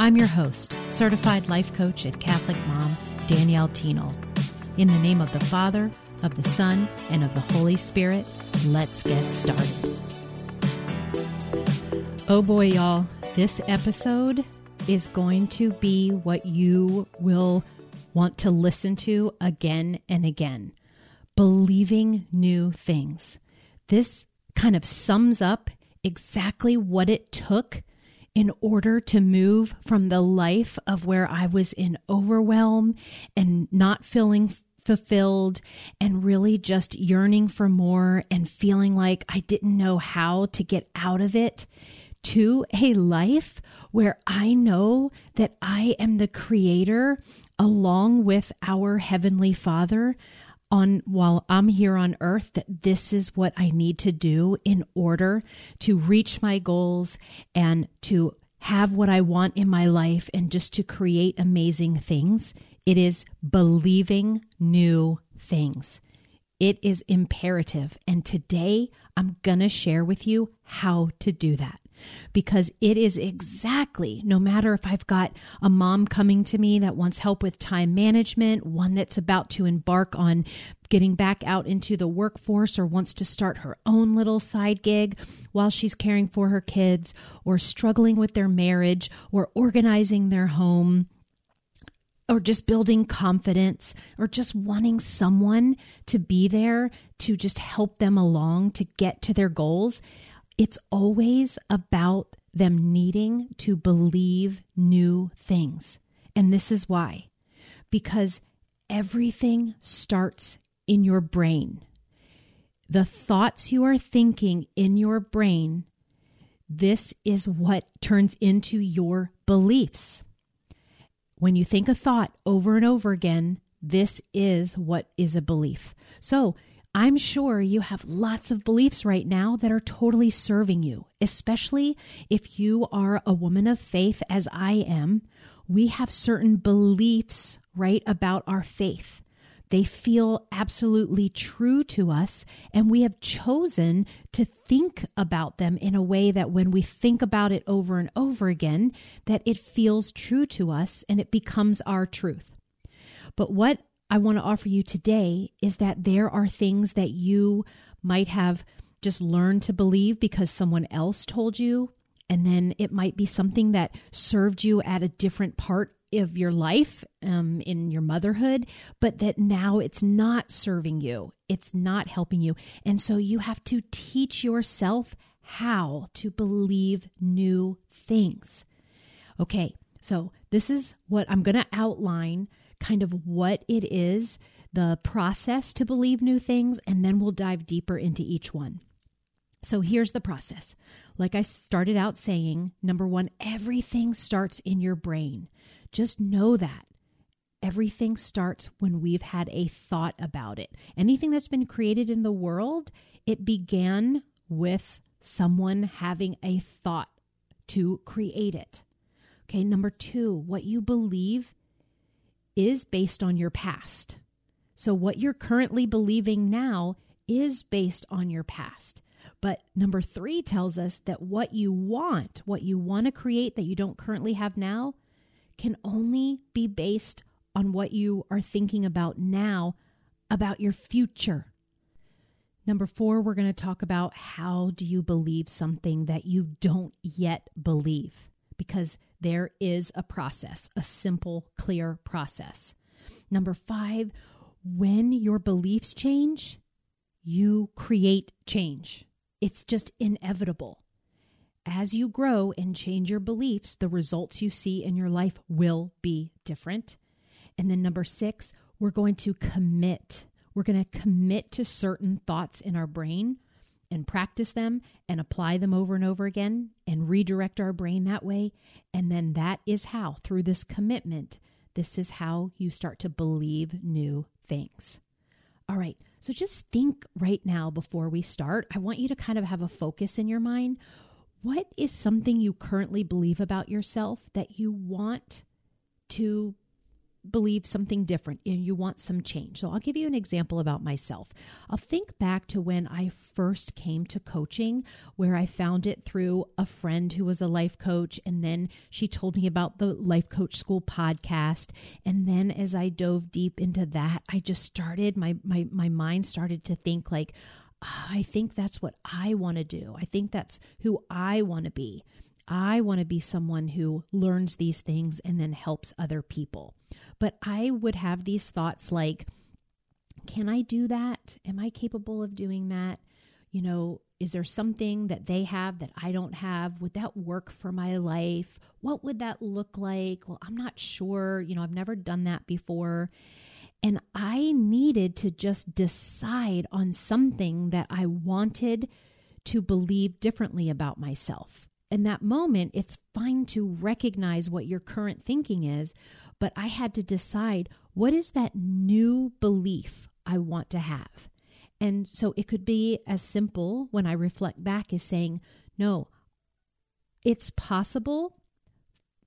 I'm your host, certified life coach at Catholic mom, Danielle Thienel. In the name of the Father, of the Son, and of the Holy Spirit, let's get started. Oh boy, y'all, this episode is going to be what you will want to listen to again and again. Believing new things. This kind of sums up exactly what it took in order to move from the life of where I was in overwhelm and not feeling fulfilled and really just yearning for more and feeling like I didn't know how to get out of it to a life where I know that I am the creator along with our heavenly father on while I'm here on earth that this is what I need to do in order to reach my goals and to have what I want in my life and just to create amazing things. It is believing new things. It is imperative. And today I'm going to share with you how to do that because it is exactly no matter if I've got a mom coming to me that wants help with time management, one that's about to embark on getting back out into the workforce or wants to start her own little side gig while she's caring for her kids, or struggling with their marriage, or organizing their home or just building confidence or just wanting someone to be there to just help them along to get to their goals. It's always about them needing to believe new things. And this is why because everything starts in your brain. The thoughts you are thinking in your brain, this is what turns into your beliefs. When you think a thought over and over again, this is what is a belief. So I'm sure you have lots of beliefs right now that are totally serving you, especially if you are a woman of faith, as I am. We have certain beliefs, right, about our faith. They feel absolutely true to us, and we have chosen to think about them in a way that when we think about it over and over again, that it feels true to us and it becomes our truth. But what I want to offer you today is that there are things that you might have just learned to believe because someone else told you. And then it might be something that served you at a different part of your life um, in your motherhood, but that now it's not serving you. It's not helping you. And so you have to teach yourself how to believe new things. Okay, so this is what I'm going to outline kind of what it is, the process to believe new things, and then we'll dive deeper into each one. So here's the process. Like I started out saying, number one, everything starts in your brain. Just know that. Everything starts when we've had a thought about it. Anything that's been created in the world, it began with someone having a thought to create it. Okay, number two, what you believe is based on your past. So, what you're currently believing now is based on your past. But number three tells us that what you want, what you want to create that you don't currently have now, can only be based on what you are thinking about now about your future. Number four, we're going to talk about how do you believe something that you don't yet believe? Because there is a process, a simple, clear process. Number five, when your beliefs change, you create change. It's just inevitable. As you grow and change your beliefs, the results you see in your life will be different. And then, number six, we're going to commit. We're going to commit to certain thoughts in our brain and practice them and apply them over and over again and redirect our brain that way. And then that is how, through this commitment, this is how you start to believe new things. All right, so just think right now before we start. I want you to kind of have a focus in your mind. What is something you currently believe about yourself that you want to believe something different and you want some change. So I'll give you an example about myself. I'll think back to when I first came to coaching, where I found it through a friend who was a life coach. And then she told me about the Life Coach School podcast. And then as I dove deep into that, I just started, my, my, my mind started to think like, oh, I think that's what I want to do. I think that's who I want to be. I want to be someone who learns these things and then helps other people. But I would have these thoughts like, can I do that? Am I capable of doing that? You know, is there something that they have that I don't have? Would that work for my life? What would that look like? Well, I'm not sure. You know, I've never done that before. And I needed to just decide on something that I wanted to believe differently about myself in that moment, it's fine to recognize what your current thinking is, but I had to decide what is that new belief I want to have. And so it could be as simple when I reflect back as saying, no, it's possible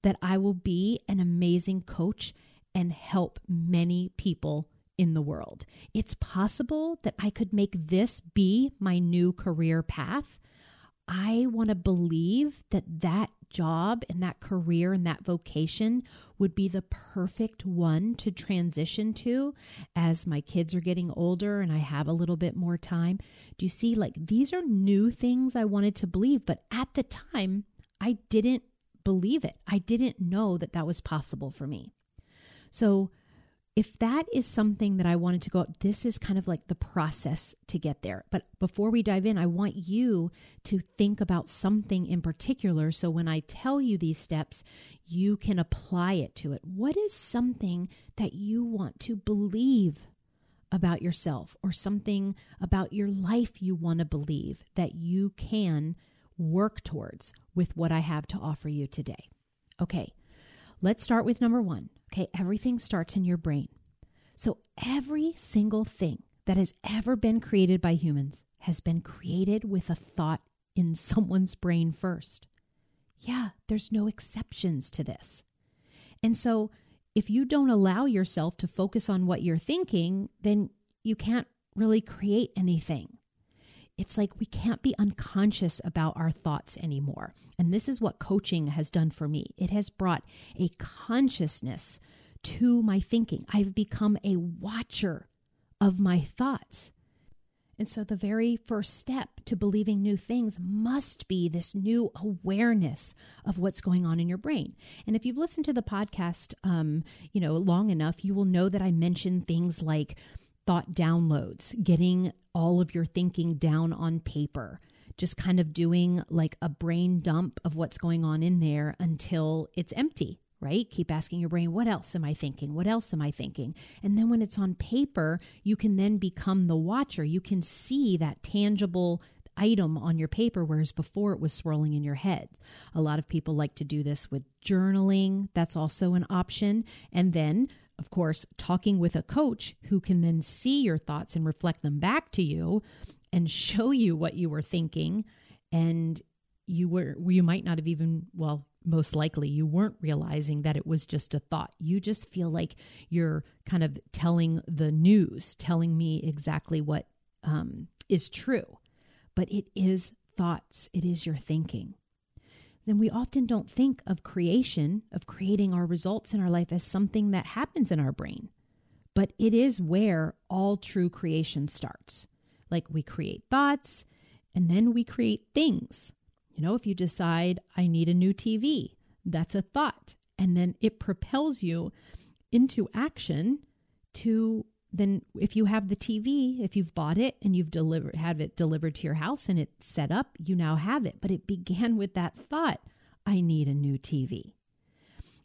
that I will be an amazing coach and help many people in the world. It's possible that I could make this be my new career path. I want to believe that that job and that career and that vocation would be the perfect one to transition to as my kids are getting older and I have a little bit more time. Do you see? Like these are new things I wanted to believe, but at the time, I didn't believe it. I didn't know that that was possible for me. So if that is something that I wanted to go, this is kind of like the process to get there. But before we dive in, I want you to think about something in particular. So when I tell you these steps, you can apply it to it. What is something that you want to believe about yourself or something about your life you want to believe that you can work towards with what I have to offer you today? Okay, let's start with number one Okay, everything starts in your brain. So every single thing that has ever been created by humans has been created with a thought in someone's brain first. Yeah, there's no exceptions to this. And so if you don't allow yourself to focus on what you're thinking, then you can't really create anything it's like we can't be unconscious about our thoughts anymore. And this is what coaching has done for me. It has brought a consciousness to my thinking. I've become a watcher of my thoughts. And so, the very first step to believing new things must be this new awareness of what's going on in your brain. And if you've listened to the podcast, um, you know, long enough, you will know that I mention things like thought downloads, getting all of your thinking down on paper, just kind of doing like a brain dump of what's going on in there until it's empty, right? Keep asking your brain, what else am I thinking? What else am I thinking? And then when it's on paper, you can then become the watcher. You can see that tangible item on your paper, whereas before it was swirling in your head. A lot of people like to do this with journaling. That's also an option. And then of course, talking with a coach who can then see your thoughts and reflect them back to you and show you what you were thinking. And you were you might not have even well most likely you weren't realizing that it was just a thought. You just feel like you're kind of telling the news telling me exactly what um, is true. But it is thoughts. It is your thinking then we often don't think of creation, of creating our results in our life as something that happens in our brain. But it is where all true creation starts. Like we create thoughts and then we create things. You know, if you decide, I need a new TV, that's a thought. And then it propels you into action to then if you have the TV, if you've bought it and you've delivered have it delivered to your house and it's set up, you now have it. But it began with that thought, I need a new TV.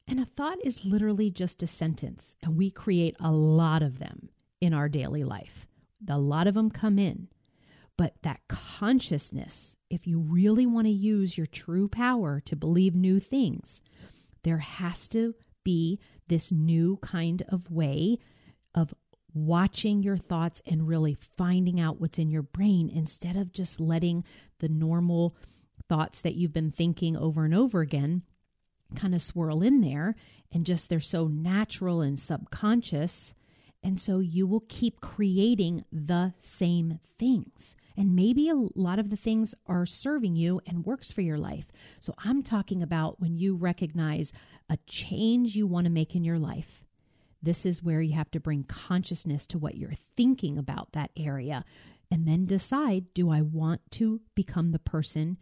And a thought is literally just a sentence, and we create a lot of them in our daily life. A lot of them come in. But that consciousness, if you really want to use your true power to believe new things, there has to be this new kind of way of watching your thoughts and really finding out what's in your brain instead of just letting the normal thoughts that you've been thinking over and over again kind of swirl in there and just they're so natural and subconscious. And so you will keep creating the same things. And maybe a lot of the things are serving you and works for your life. So I'm talking about when you recognize a change you want to make in your life. This is where you have to bring consciousness to what you're thinking about that area and then decide do I want to become the person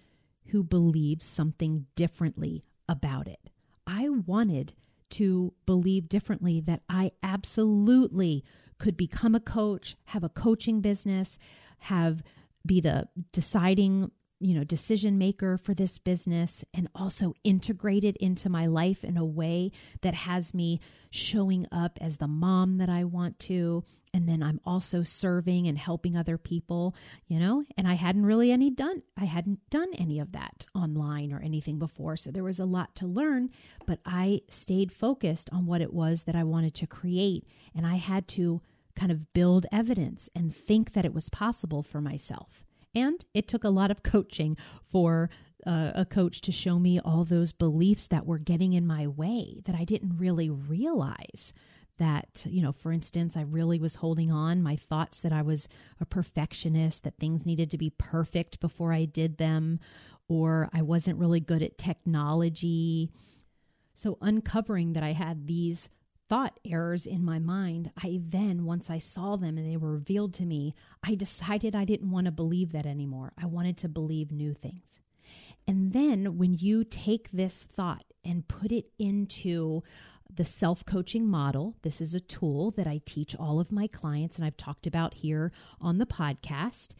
who believes something differently about it? I wanted to believe differently that I absolutely could become a coach, have a coaching business, have be the deciding you know decision maker for this business and also integrate it into my life in a way that has me showing up as the mom that I want to. And then I'm also serving and helping other people you know and I hadn't really any done I hadn't done any of that online or anything before. So there was a lot to learn but I stayed focused on what it was that I wanted to create. And I had to kind of build evidence and think that it was possible for myself. And it took a lot of coaching for uh, a coach to show me all those beliefs that were getting in my way that I didn't really realize. That, you know, for instance, I really was holding on my thoughts that I was a perfectionist, that things needed to be perfect before I did them, or I wasn't really good at technology. So, uncovering that I had these thought errors in my mind, I then, once I saw them and they were revealed to me, I decided I didn't want to believe that anymore. I wanted to believe new things. And then when you take this thought and put it into the self coaching model, this is a tool that I teach all of my clients and I've talked about here on the podcast.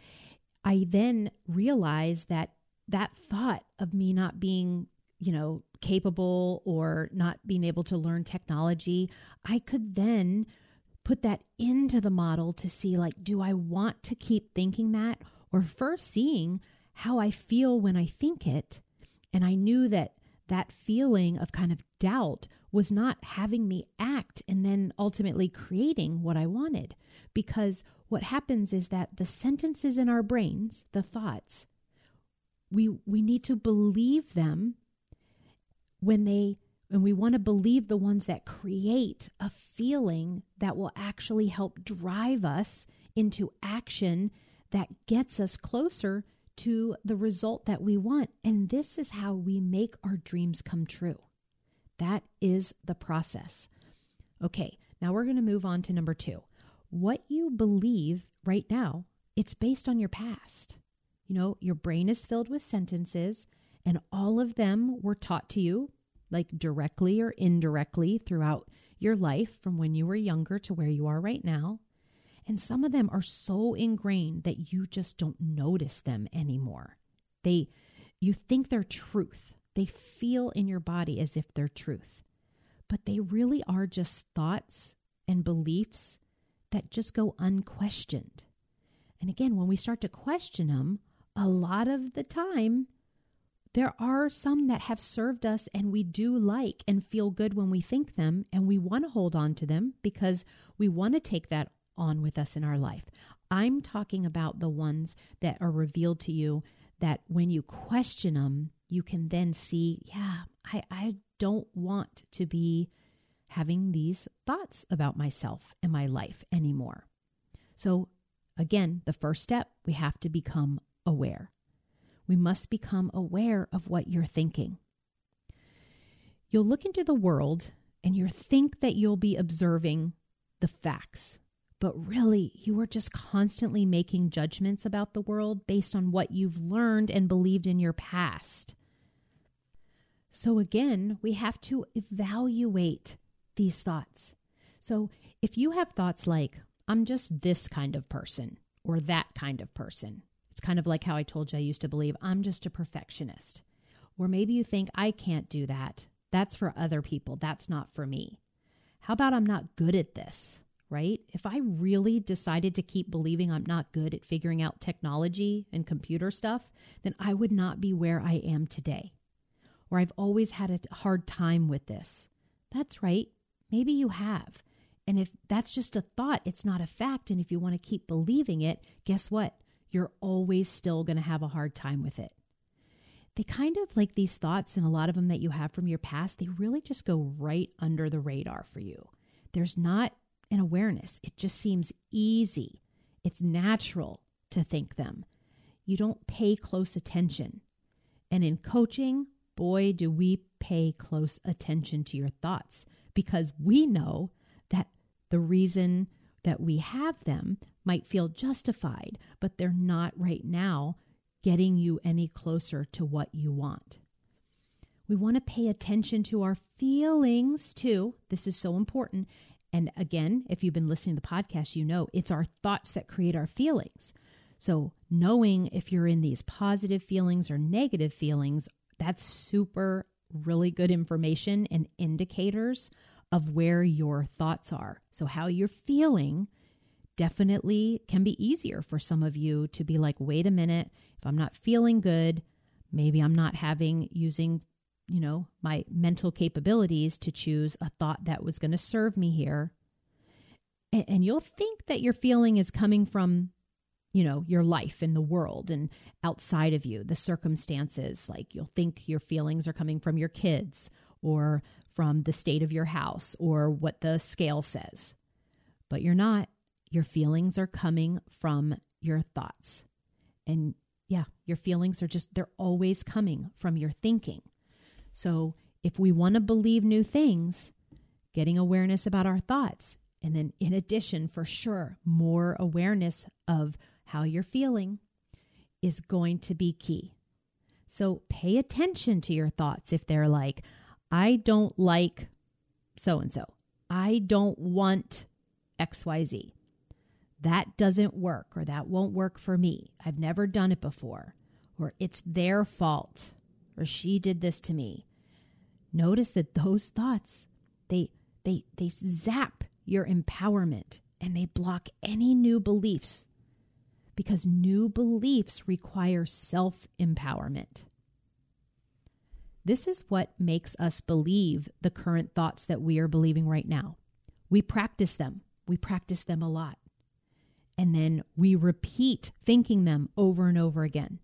I then realize that that thought of me not being you know, capable or not being able to learn technology, I could then put that into the model to see like, do I want to keep thinking that? Or first seeing how I feel when I think it. And I knew that that feeling of kind of doubt was not having me act and then ultimately creating what I wanted. Because what happens is that the sentences in our brains, the thoughts, we, we need to believe them when they and we want to believe the ones that create a feeling that will actually help drive us into action that gets us closer to the result that we want. And this is how we make our dreams come true. That is the process. Okay, now we're going to move on to number two. What you believe right now, it's based on your past. You know, your brain is filled with sentences and all of them were taught to you, like directly or indirectly, throughout your life from when you were younger to where you are right now. And some of them are so ingrained that you just don't notice them anymore. They, you think they're truth. They feel in your body as if they're truth, but they really are just thoughts and beliefs that just go unquestioned. And again, when we start to question them, a lot of the time there are some that have served us and we do like and feel good when we think them, and we want to hold on to them because we want to take that on with us in our life. I'm talking about the ones that are revealed to you that when you question them, you can then see, yeah, I, I don't want to be having these thoughts about myself and my life anymore. So, again, the first step, we have to become aware we must become aware of what you're thinking. You'll look into the world and you think that you'll be observing the facts, but really you are just constantly making judgments about the world based on what you've learned and believed in your past. So, again, we have to evaluate these thoughts. So, if you have thoughts like, I'm just this kind of person or that kind of person, it's kind of like how I told you I used to believe I'm just a perfectionist. Or maybe you think I can't do that. That's for other people. That's not for me. How about I'm not good at this? right? If I really decided to keep believing I'm not good at figuring out technology and computer stuff, then I would not be where I am today. Or I've always had a hard time with this. That's right. Maybe you have. And if that's just a thought, it's not a fact. And if you want to keep believing it, guess what? You're always still going to have a hard time with it. They kind of like these thoughts, and a lot of them that you have from your past, they really just go right under the radar for you. There's not an awareness, it just seems easy. It's natural to think them. You don't pay close attention. And in coaching, boy, do we pay close attention to your thoughts because we know that the reason that we have them might feel justified, but they're not right now getting you any closer to what you want. We want to pay attention to our feelings too. This is so important. And again, if you've been listening to the podcast, you know it's our thoughts that create our feelings. So, knowing if you're in these positive feelings or negative feelings, that's super, really good information and indicators of where your thoughts are. So, how you're feeling definitely can be easier for some of you to be like, wait a minute, if I'm not feeling good, maybe I'm not having using, you know, my mental capabilities to choose a thought that was going to serve me here. And, and you'll think that your feeling is coming from you know, your life in the world and outside of you, the circumstances. Like you'll think your feelings are coming from your kids or from the state of your house or what the scale says. But you're not. Your feelings are coming from your thoughts. And yeah, your feelings are just, they're always coming from your thinking. So if we want to believe new things, getting awareness about our thoughts, and then in addition, for sure, more awareness of how you're feeling is going to be key. So pay attention to your thoughts if they're like, I don't like so and so. I don't want XYZ. That doesn't work, or that won't work for me. I've never done it before, or it's their fault, or she did this to me. Notice that those thoughts, they they they zap your empowerment and they block any new beliefs because new beliefs require self-empowerment. This is what makes us believe the current thoughts that we are believing right now. We practice them, we practice them a lot. And then we repeat thinking them over and over again.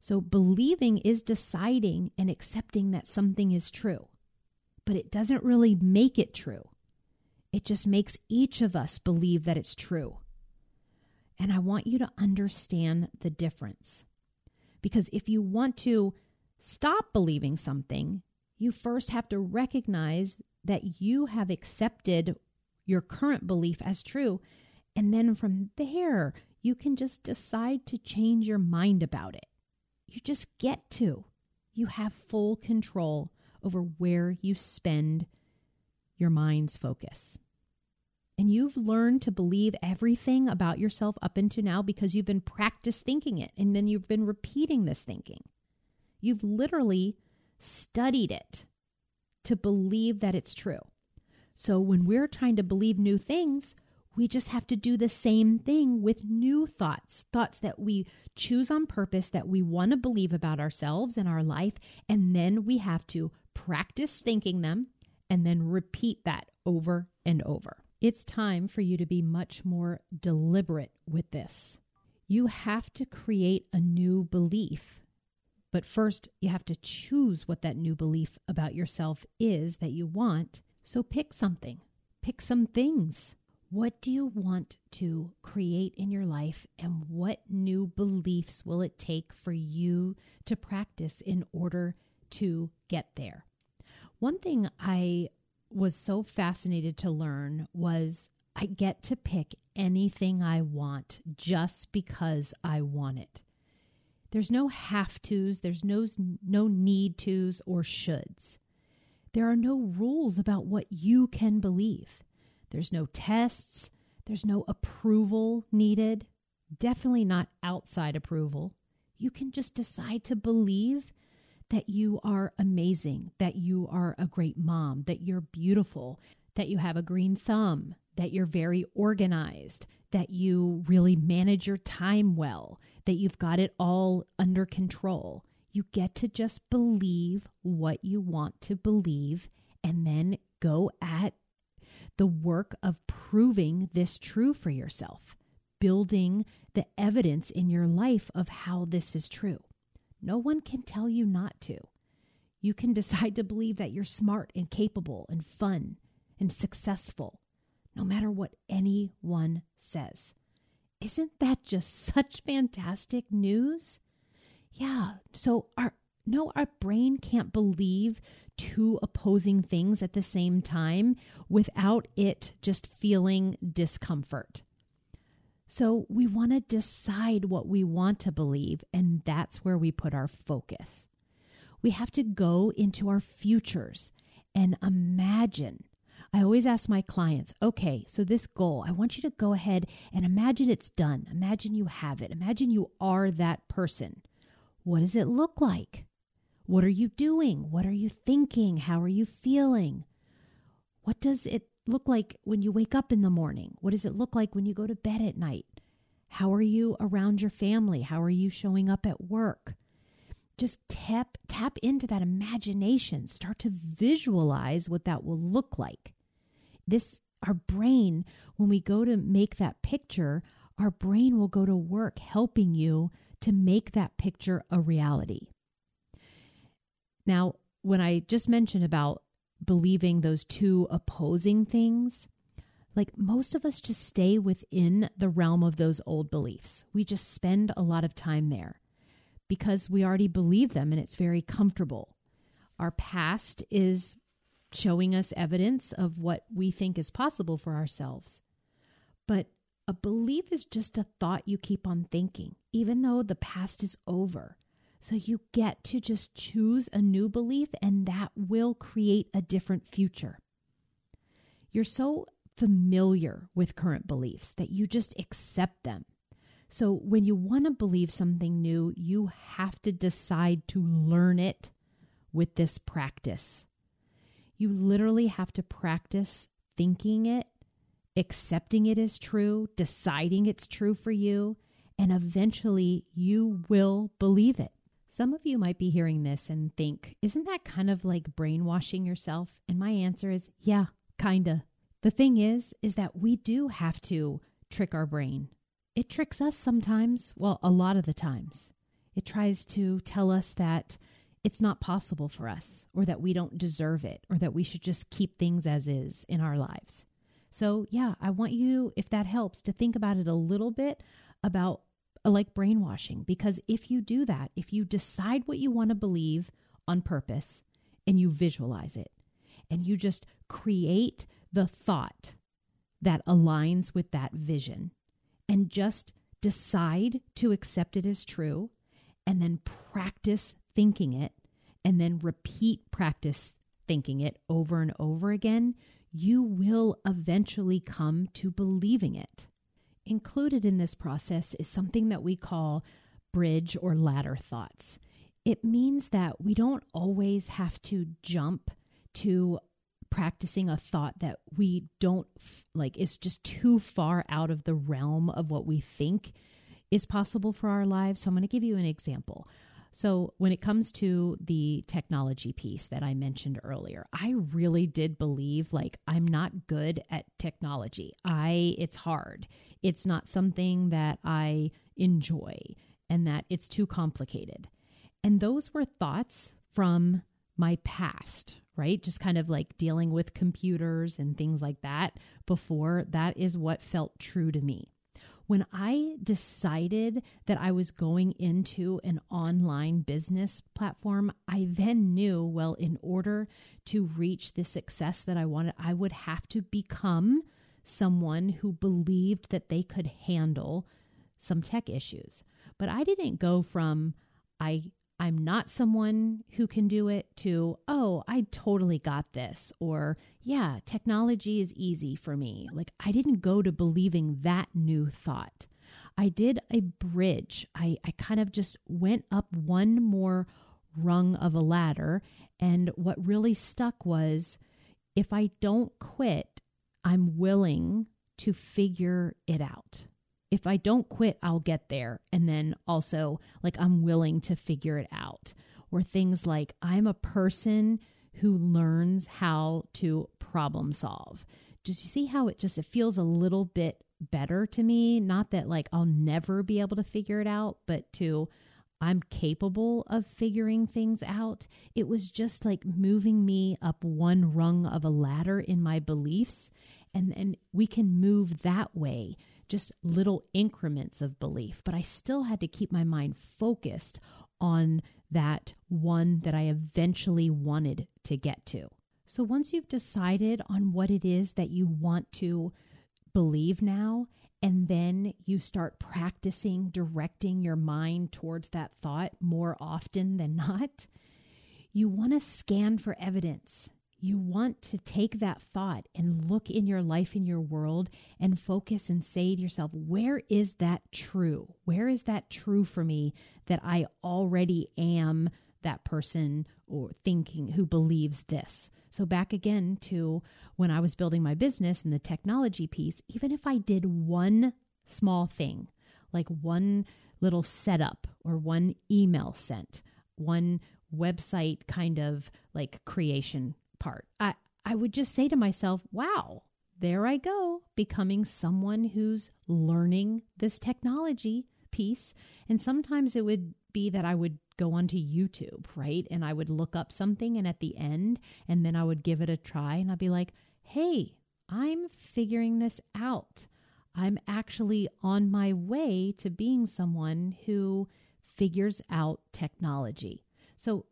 So, believing is deciding and accepting that something is true, but it doesn't really make it true. It just makes each of us believe that it's true. And I want you to understand the difference. Because if you want to stop believing something, you first have to recognize that you have accepted your current belief as true. And then from there, you can just decide to change your mind about it. You just get to. You have full control over where you spend your mind's focus. And you've learned to believe everything about yourself up until now because you've been practice thinking it and then you've been repeating this thinking. You've literally studied it to believe that it's true. So when we're trying to believe new things, we just have to do the same thing with new thoughts, thoughts that we choose on purpose that we want to believe about ourselves and our life. And then we have to practice thinking them and then repeat that over and over. It's time for you to be much more deliberate with this. You have to create a new belief but first, you have to choose what that new belief about yourself is that you want. So pick something, pick some things. What do you want to create in your life, and what new beliefs will it take for you to practice in order to get there? One thing I was so fascinated to learn was I get to pick anything I want just because I want it. There's no have tos, there's no, no need tos or shoulds. There are no rules about what you can believe. There's no tests, there's no approval needed, definitely not outside approval. You can just decide to believe that you are amazing, that you are a great mom, that you're beautiful, that you have a green thumb, that you're very organized, that you really manage your time well, that you've got it all under control. You get to just believe what you want to believe and then go at the work of proving this true for yourself, building the evidence in your life of how this is true. No one can tell you not to. You can decide to believe that you're smart and capable and fun and successful, no matter what anyone says. Isn't that just such fantastic news? Yeah. So our no, our brain can't believe two opposing things at the same time without it just feeling discomfort. So we want to decide what we want to believe, and that's where we put our focus. We have to go into our futures and imagine. I always ask my clients, okay, so this goal, I want you to go ahead and imagine it's done. Imagine you have it. Imagine you are that person. What does it look like? What are you doing? What are you thinking? How are you feeling? What does it look like when you wake up in the morning? What does it look like when you go to bed at night? How are you around your family? How are you showing up at work? Just tap tap into that imagination. Start to visualize what that will look like. This our brain when we go to make that picture, our brain will go to work helping you to make that picture a reality. Now, when I just mentioned about believing those two opposing things, like most of us just stay within the realm of those old beliefs. We just spend a lot of time there because we already believe them and it's very comfortable. Our past is showing us evidence of what we think is possible for ourselves. But a belief is just a thought you keep on thinking, even though the past is over. So you get to just choose a new belief, and that will create a different future. You're so familiar with current beliefs that you just accept them. So when you want to believe something new, you have to decide to learn it with this practice. You literally have to practice thinking it, accepting it as true, deciding it's true for you, and eventually you will believe it. Some of you might be hearing this and think, isn't that kind of like brainwashing yourself? And my answer is, yeah, kinda. The thing is, is that we do have to trick our brain. It tricks us sometimes, well, a lot of the times. It tries to tell us that it's not possible for us, or that we don't deserve it, or that we should just keep things as is in our lives. So, yeah, I want you, if that helps, to think about it a little bit about uh, like brainwashing because if you do that, if you decide what you want to believe on purpose and you visualize it and you just create the thought that aligns with that vision and just decide to accept it as true and then practice thinking it and then repeat practice thinking it over and over again, you will eventually come to believing it. Included in this process is something that we call bridge or ladder thoughts. It means that we don't always have to jump to practicing a thought that we don't like is just too far out of the realm of what we think is possible for our lives. So I'm going to give you an example. So, when it comes to the technology piece that I mentioned earlier, I really did believe like I'm not good at technology. I it's hard. It's not something that I enjoy and that it's too complicated. And those were thoughts from my past, right? Just kind of like dealing with computers and things like that before. That is what felt true to me. When I decided that I was going into an online business platform, I then knew, well, in order to reach the success that I wanted, I would have to become someone who believed that they could handle some tech issues. But I didn't go from, I I'm not someone who can do it to, oh, I totally got this, or yeah, technology is easy for me. Like, I didn't go to believing that new thought. I did a bridge. I, I kind of just went up one more rung of a ladder. And what really stuck was if I don't quit, I'm willing to figure it out. If I don't quit, I'll get there. And then also, like, I'm willing to figure it out. Or things like, I'm a person who learns how to problem solve. Just you see how it just it feels a little bit better to me. Not that like I'll never be able to figure it out, but to I'm capable of figuring things out. It was just like moving me up one rung of a ladder in my beliefs. And, and we can move that way, just little increments of belief. But I still had to keep my mind focused on that one that I eventually wanted to get to. So once you've decided on what it is that you want to believe now, and then you start practicing directing your mind towards that thought more often than not, you want to scan for evidence. You want to take that thought and look in your life, in your world, and focus and say to yourself, where is that true? Where is that true for me that I already am that person or thinking who believes this? So, back again to when I was building my business and the technology piece, even if I did one small thing, like one little setup or one email sent, one website kind of like creation part, I, I would just say to myself, wow, there I go, becoming someone who's learning this technology piece. And sometimes it would be that I would go onto YouTube, right? And I would look up something and at the end, and then I would give it a try and I'd be like, hey, I'm figuring this out. I'm actually on my way to being someone who figures out technology. So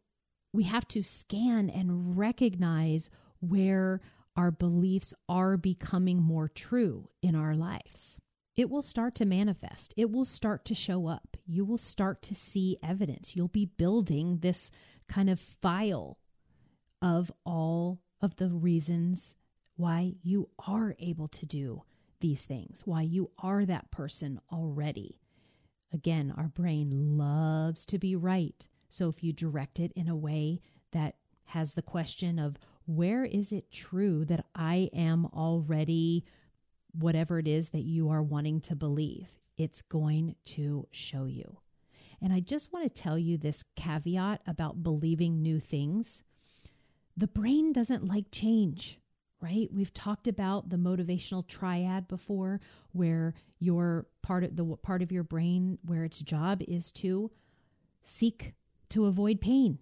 we have to scan and recognize where our beliefs are becoming more true in our lives it will start to manifest. It will start to show up. You will start to see evidence. You'll be building this kind of file of all of the reasons why you are able to do these things, why you are that person already. Again, our brain loves to be right. So if you direct it in a way that has the question of where is it true that I am already whatever it is that you are wanting to believe, it's going to show you. And I just want to tell you this caveat about believing new things. The brain doesn't like change, right? We've talked about the motivational triad before where your part of the part of your brain where its job is to seek to avoid pain,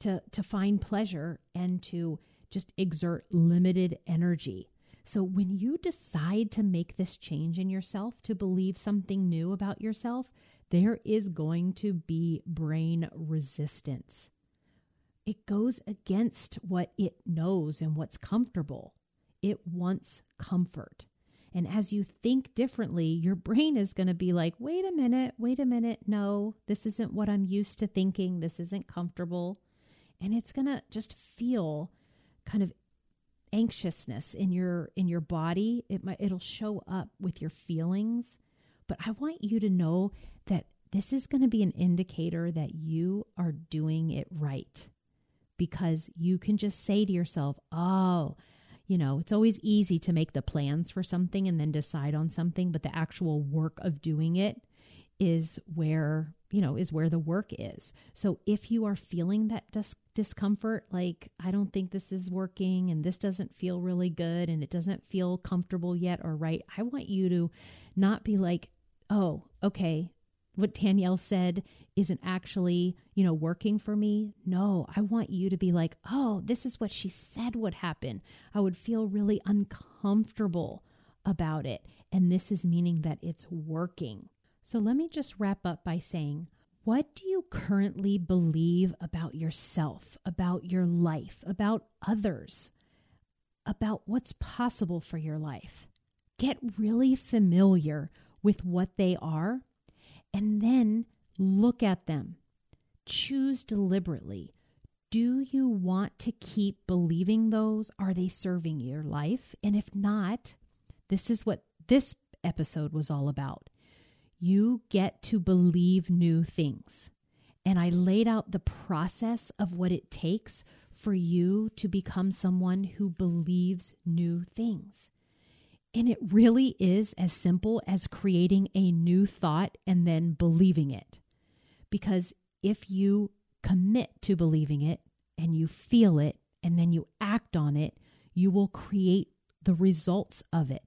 to to find pleasure and to just exert limited energy so when you decide to make this change in yourself, to believe something new about yourself, there is going to be brain resistance. It goes against what it knows and what's comfortable. It wants comfort. And as you think differently, your brain is going to be like, wait a minute, wait a minute. No, this isn't what I'm used to thinking. This isn't comfortable. And it's going to just feel kind of anxiousness in your in your body it might it'll show up with your feelings but i want you to know that this is going to be an indicator that you are doing it right because you can just say to yourself oh you know it's always easy to make the plans for something and then decide on something but the actual work of doing it is where you know is where the work is. So if you are feeling that dis- discomfort like i don't think this is working and this doesn't feel really good and it doesn't feel comfortable yet or right i want you to not be like oh okay what danielle said isn't actually you know working for me. No i want you to be like oh this is what she said would happen. I would feel really uncomfortable about it. And this is meaning that it's working. So let me just wrap up by saying, what do you currently believe about yourself, about your life, about others, about what's possible for your life? Get really familiar with what they are and then look at them. Choose deliberately. Do you want to keep believing those? Are they serving your life? And if not, this is what this episode was all about you get to believe new things. And I laid out the process of what it takes for you to become someone who believes new things. And it really is as simple as creating a new thought and then believing it. Because if you commit to believing it and you feel it and then you act on it, you will create the results of it.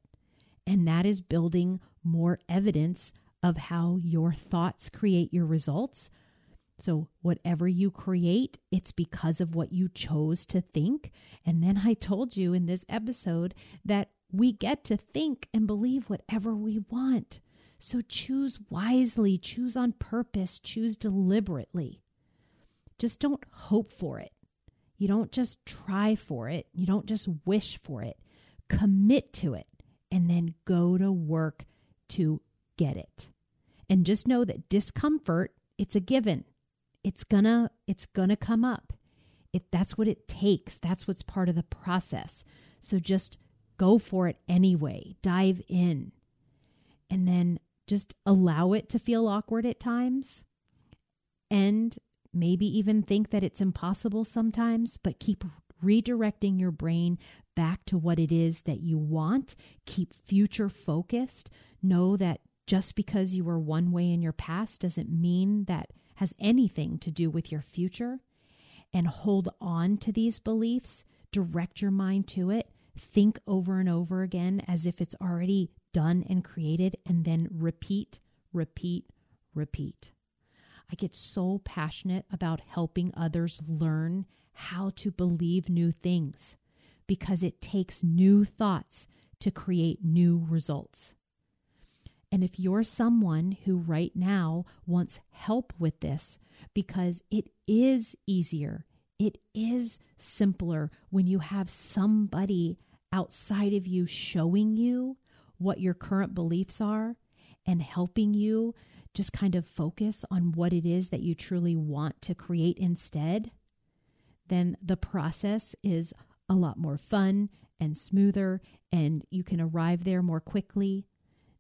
And that is building more evidence of how your thoughts create your results. So, whatever you create, it's because of what you chose to think. And then I told you in this episode that we get to think and believe whatever we want. So, choose wisely, choose on purpose, choose deliberately. Just don't hope for it. You don't just try for it. You don't just wish for it. Commit to it and then go to work to get it. And just know that discomfort, it's a given. It's gonna it's gonna come up. If that's what it takes. That's what's part of the process. So just go for it anyway. Dive in. And then just allow it to feel awkward at times. And maybe even think that it's impossible sometimes, but keep redirecting your brain back to what it is that you want. Keep future focused. Know that just because you were one way in your past doesn't mean that has anything to do with your future. And hold on to these beliefs, direct your mind to it, think over and over again as if it's already done and created, and then repeat, repeat, repeat. I get so passionate about helping others learn how to believe new things because it takes new thoughts to create new results. And if you're someone who right now wants help with this, because it is easier, it is simpler when you have somebody outside of you showing you what your current beliefs are and helping you just kind of focus on what it is that you truly want to create instead, then the process is a lot more fun and smoother, and you can arrive there more quickly.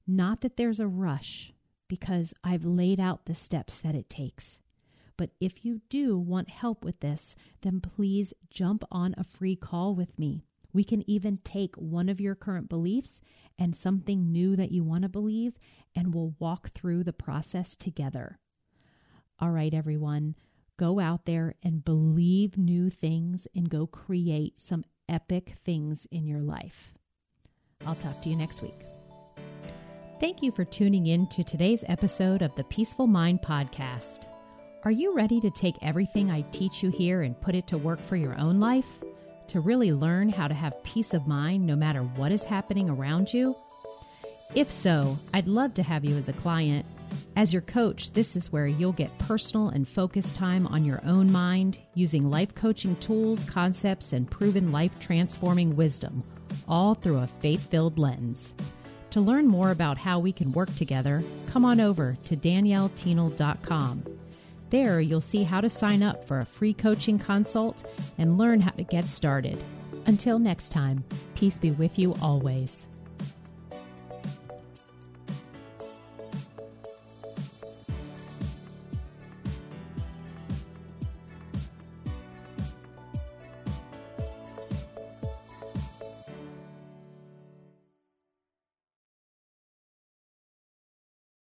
Not that there's a rush, because I've laid out the steps that it takes. But if you do want help with this, then please jump on a free call with me. We can even take one of your current beliefs and something new that you want to believe, and we'll walk through the process together. All right, everyone, go out there and believe new things and go create some epic things in your life. I'll talk to you next week. Thank you for tuning in to today's episode of the Peaceful Mind Podcast. Are you ready to take everything I teach you here and put it to work for your own life? To really learn how to have peace of mind no matter what is happening around you? If so, I'd love to have you as a client. As your coach, this is where you'll get personal and focused time on your own mind using life coaching tools, concepts, and proven life transforming wisdom, all through a faith filled lens. To learn more about how we can work together, come on over to daniellethienel.com. There, you'll see how to sign up for a free coaching consult and learn how to get started. Until next time, peace be with you always.